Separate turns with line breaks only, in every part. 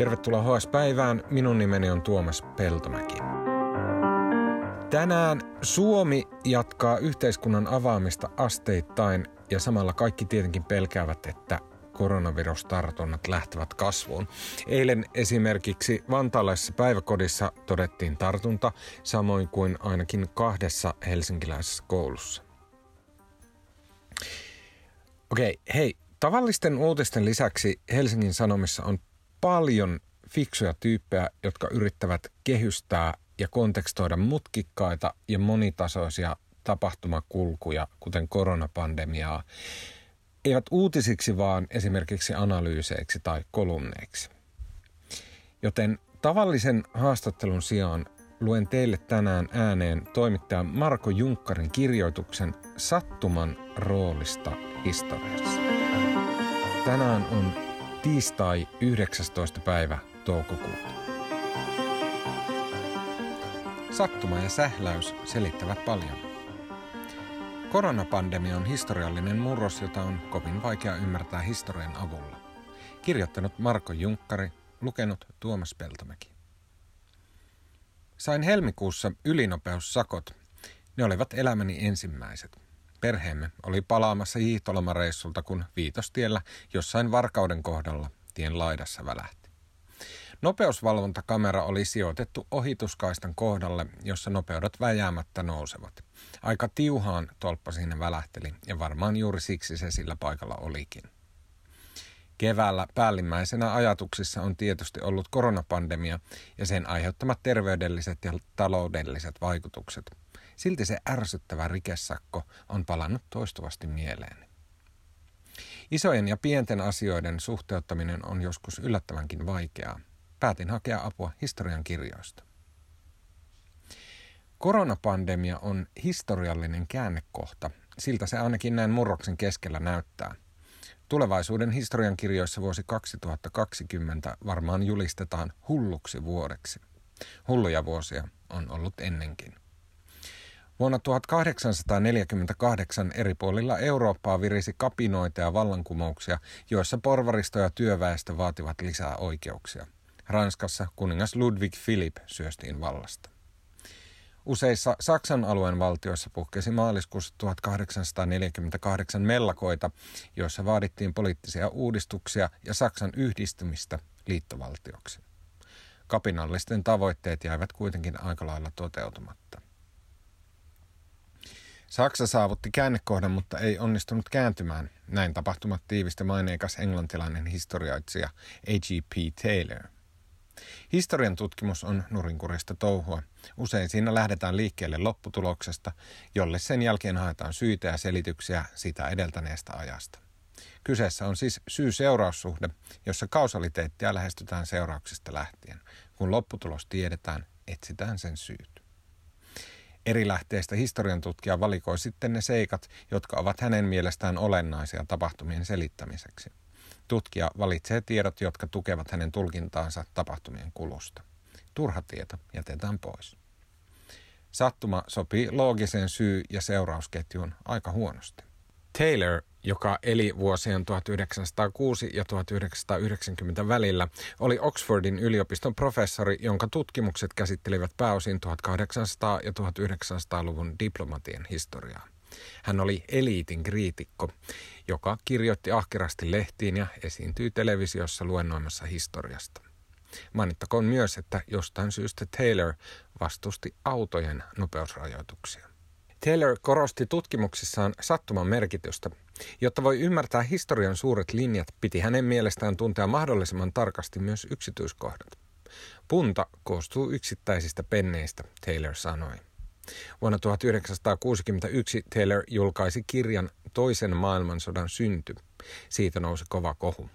Tervetuloa HS-päivään. Minun nimeni on Tuomas Peltomäki. Tänään Suomi jatkaa yhteiskunnan avaamista asteittain ja samalla kaikki tietenkin pelkäävät, että koronavirustartunnat lähtevät kasvuun. Eilen esimerkiksi vantaalaisessa päiväkodissa todettiin tartunta, samoin kuin ainakin kahdessa helsinkiläisessä koulussa. Okei, hei, tavallisten uutisten lisäksi Helsingin Sanomissa on paljon fiksuja tyyppejä, jotka yrittävät kehystää ja kontekstoida mutkikkaita ja monitasoisia tapahtumakulkuja, kuten koronapandemiaa, eivät uutisiksi, vaan esimerkiksi analyyseiksi tai kolumneiksi. Joten tavallisen haastattelun sijaan luen teille tänään ääneen toimittaja Marko Junkkarin kirjoituksen Sattuman roolista historiassa. Tänään on tiistai 19. päivä toukokuuta. Sattuma ja sähläys selittävät paljon. Koronapandemia on historiallinen murros, jota on kovin vaikea ymmärtää historian avulla. Kirjoittanut Marko Junkkari, lukenut Tuomas Peltomäki. Sain helmikuussa ylinopeussakot. Ne olivat elämäni ensimmäiset. Perheemme oli palaamassa hiihtolomareissulta, kun viitostiellä jossain varkauden kohdalla tien laidassa välähti. Nopeusvalvontakamera oli sijoitettu ohituskaistan kohdalle, jossa nopeudet väjäämättä nousevat. Aika tiuhaan tolppa siinä välähteli ja varmaan juuri siksi se sillä paikalla olikin. Keväällä päällimmäisenä ajatuksissa on tietysti ollut koronapandemia ja sen aiheuttamat terveydelliset ja taloudelliset vaikutukset. Silti se ärsyttävä rikesakko on palannut toistuvasti mieleeni. Isojen ja pienten asioiden suhteuttaminen on joskus yllättävänkin vaikeaa päätin hakea apua historian kirjoista. Koronapandemia on historiallinen käännekohta, siltä se ainakin näin murroksen keskellä näyttää. Tulevaisuuden historian kirjoissa vuosi 2020 varmaan julistetaan hulluksi vuodeksi. Hulluja vuosia on ollut ennenkin. Vuonna 1848 eri puolilla Eurooppaa virisi kapinoita ja vallankumouksia, joissa porvaristo ja työväestö vaativat lisää oikeuksia – Ranskassa kuningas Ludwig Philip syöstiin vallasta. Useissa Saksan alueen valtioissa puhkesi maaliskuussa 1848 mellakoita, joissa vaadittiin poliittisia uudistuksia ja Saksan yhdistymistä liittovaltioksi. Kapinallisten tavoitteet jäivät kuitenkin aika lailla toteutumatta. Saksa saavutti käännekohdan, mutta ei onnistunut kääntymään. Näin tapahtumat tiivistä maineikas englantilainen historioitsija A.G.P. Taylor – Historian tutkimus on nurinkurista touhua. Usein siinä lähdetään liikkeelle lopputuloksesta, jolle sen jälkeen haetaan syitä ja selityksiä sitä edeltäneestä ajasta. Kyseessä on siis syy-seuraussuhde, jossa kausaliteettia lähestytään seurauksista lähtien. Kun lopputulos tiedetään, etsitään sen syyt. Eri lähteistä historian tutkija valikoi sitten ne seikat, jotka ovat hänen mielestään olennaisia tapahtumien selittämiseksi. Tutkija valitsee tiedot, jotka tukevat hänen tulkintaansa tapahtumien kulusta. Turha tieto jätetään pois. Sattuma sopii loogiseen syy- ja seurausketjuun aika huonosti. Taylor, joka eli vuosien 1906 ja 1990 välillä, oli Oxfordin yliopiston professori, jonka tutkimukset käsittelivät pääosin 1800- ja 1900-luvun diplomatian historiaa. Hän oli eliitin kriitikko, joka kirjoitti ahkerasti lehtiin ja esiintyi televisiossa luennoimassa historiasta. Mainittakoon myös, että jostain syystä Taylor vastusti autojen nopeusrajoituksia. Taylor korosti tutkimuksissaan sattuman merkitystä. Jotta voi ymmärtää historian suuret linjat, piti hänen mielestään tuntea mahdollisimman tarkasti myös yksityiskohdat. Punta koostuu yksittäisistä penneistä, Taylor sanoi. Vuonna 1961 Taylor julkaisi kirjan Toisen maailmansodan synty. Siitä nousi kova kohu.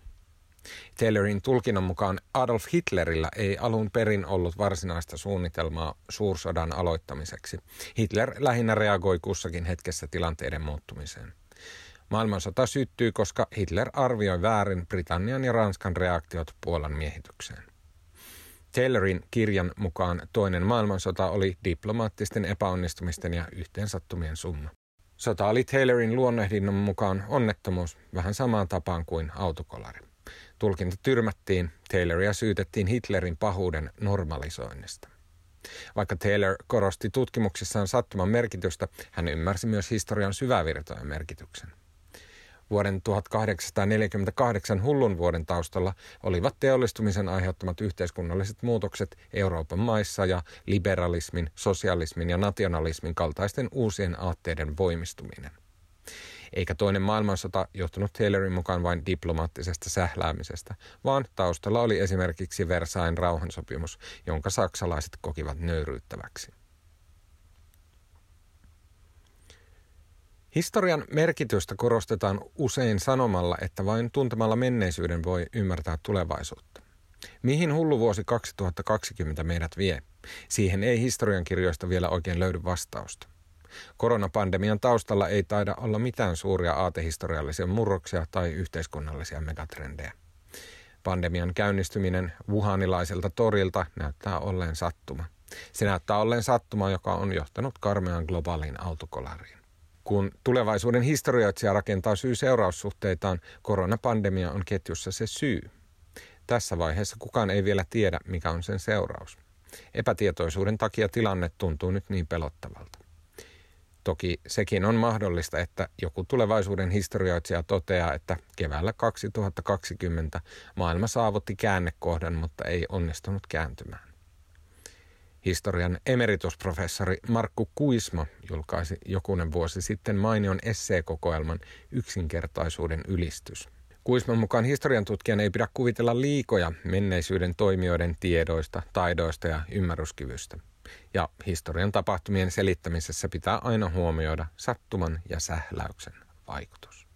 Taylorin tulkinnan mukaan Adolf Hitlerillä ei alun perin ollut varsinaista suunnitelmaa suursodan aloittamiseksi. Hitler lähinnä reagoi kussakin hetkessä tilanteiden muuttumiseen. Maailmansota syttyi, koska Hitler arvioi väärin Britannian ja Ranskan reaktiot Puolan miehitykseen. Taylorin kirjan mukaan toinen maailmansota oli diplomaattisten epäonnistumisten ja yhteensattumien summa. Sota oli Taylorin luonnehdinnon mukaan onnettomuus vähän samaan tapaan kuin autokolari. Tulkinta tyrmättiin, Tayloria syytettiin Hitlerin pahuuden normalisoinnista. Vaikka Taylor korosti tutkimuksissaan sattuman merkitystä, hän ymmärsi myös historian syvävirtojen merkityksen. Vuoden 1848 hullun vuoden taustalla olivat teollistumisen aiheuttamat yhteiskunnalliset muutokset Euroopan maissa ja liberalismin, sosialismin ja nationalismin kaltaisten uusien aatteiden voimistuminen eikä toinen maailmansota johtunut Taylorin mukaan vain diplomaattisesta sähläämisestä, vaan taustalla oli esimerkiksi Versailles rauhansopimus, jonka saksalaiset kokivat nöyryyttäväksi. Historian merkitystä korostetaan usein sanomalla, että vain tuntemalla menneisyyden voi ymmärtää tulevaisuutta. Mihin hullu vuosi 2020 meidät vie? Siihen ei historiankirjoista vielä oikein löydy vastausta. Koronapandemian taustalla ei taida olla mitään suuria aatehistoriallisia murroksia tai yhteiskunnallisia megatrendejä. Pandemian käynnistyminen Wuhanilaiselta torilta näyttää olleen sattuma. Se näyttää olleen sattuma, joka on johtanut karmean globaaliin autokolariin. Kun tulevaisuuden historioitsija rakentaa syy-seuraussuhteitaan, koronapandemia on ketjussa se syy. Tässä vaiheessa kukaan ei vielä tiedä, mikä on sen seuraus. Epätietoisuuden takia tilanne tuntuu nyt niin pelottavalta. Toki sekin on mahdollista, että joku tulevaisuuden historioitsija toteaa, että keväällä 2020 maailma saavutti käännekohdan, mutta ei onnistunut kääntymään. Historian emeritusprofessori Markku Kuisma julkaisi jokunen vuosi sitten mainion esseekokoelman Yksinkertaisuuden ylistys. Kuisman mukaan historian tutkijan ei pidä kuvitella liikoja menneisyyden toimijoiden tiedoista, taidoista ja ymmärryskyvystä – ja historian tapahtumien selittämisessä pitää aina huomioida sattuman ja sähläyksen vaikutus.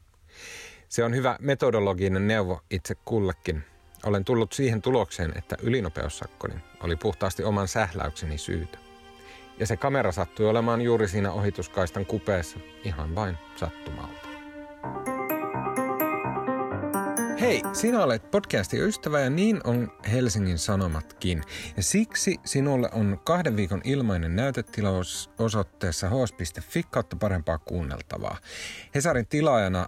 Se on hyvä metodologinen neuvo itse kullekin. Olen tullut siihen tulokseen, että ylinopeussakkoni oli puhtaasti oman sähläykseni syytä. Ja se kamera sattui olemaan juuri siinä ohituskaistan kupeessa ihan vain sattumalta. Hei, sinä olet podcastin ystävä ja niin on Helsingin Sanomatkin. Ja siksi sinulle on kahden viikon ilmainen näytetilaus osoitteessa hs.fi kautta parempaa kuunneltavaa. Hesarin tilaajana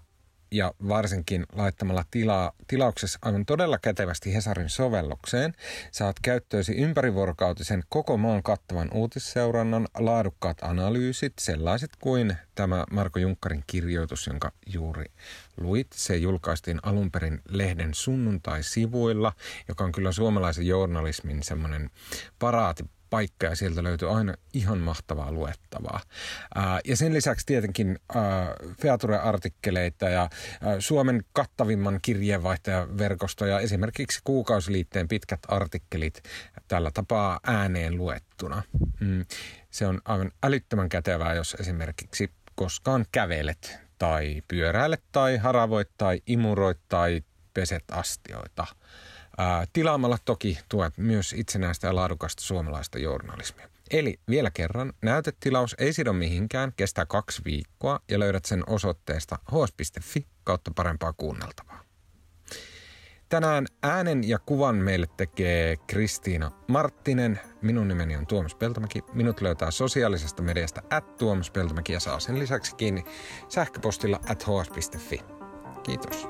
ja varsinkin laittamalla tilaa, tilauksessa aivan todella kätevästi Hesarin sovellukseen saat käyttöösi ympärivuorokautisen koko maan kattavan uutisseurannan laadukkaat analyysit, sellaiset kuin tämä Marko Junkkarin kirjoitus, jonka juuri luit. Se julkaistiin alun perin lehden sunnuntai-sivuilla, joka on kyllä suomalaisen journalismin semmoinen paraati paikka ja sieltä löytyy aina ihan mahtavaa luettavaa. Ää, ja sen lisäksi tietenkin Feature-artikkeleita ja ää, Suomen kattavimman kirjeenvaihtajaverkosto ja esimerkiksi kuukausiliitteen pitkät artikkelit tällä tapaa ääneen luettuna. Mm. Se on aivan älyttömän kätevää, jos esimerkiksi koskaan kävelet tai pyöräilet tai haravoit tai imuroit tai peset astioita – Tilaamalla toki tuet myös itsenäistä ja laadukasta suomalaista journalismia. Eli vielä kerran, näytetilaus ei sido mihinkään, kestää kaksi viikkoa ja löydät sen osoitteesta hs.fi kautta parempaa kuunneltavaa. Tänään äänen ja kuvan meille tekee Kristiina Marttinen. Minun nimeni on Tuomas Peltomäki. Minut löytää sosiaalisesta mediasta at Tuomas Peltomäki ja saa sen lisäksi kiinni sähköpostilla at hs.fi. Kiitos.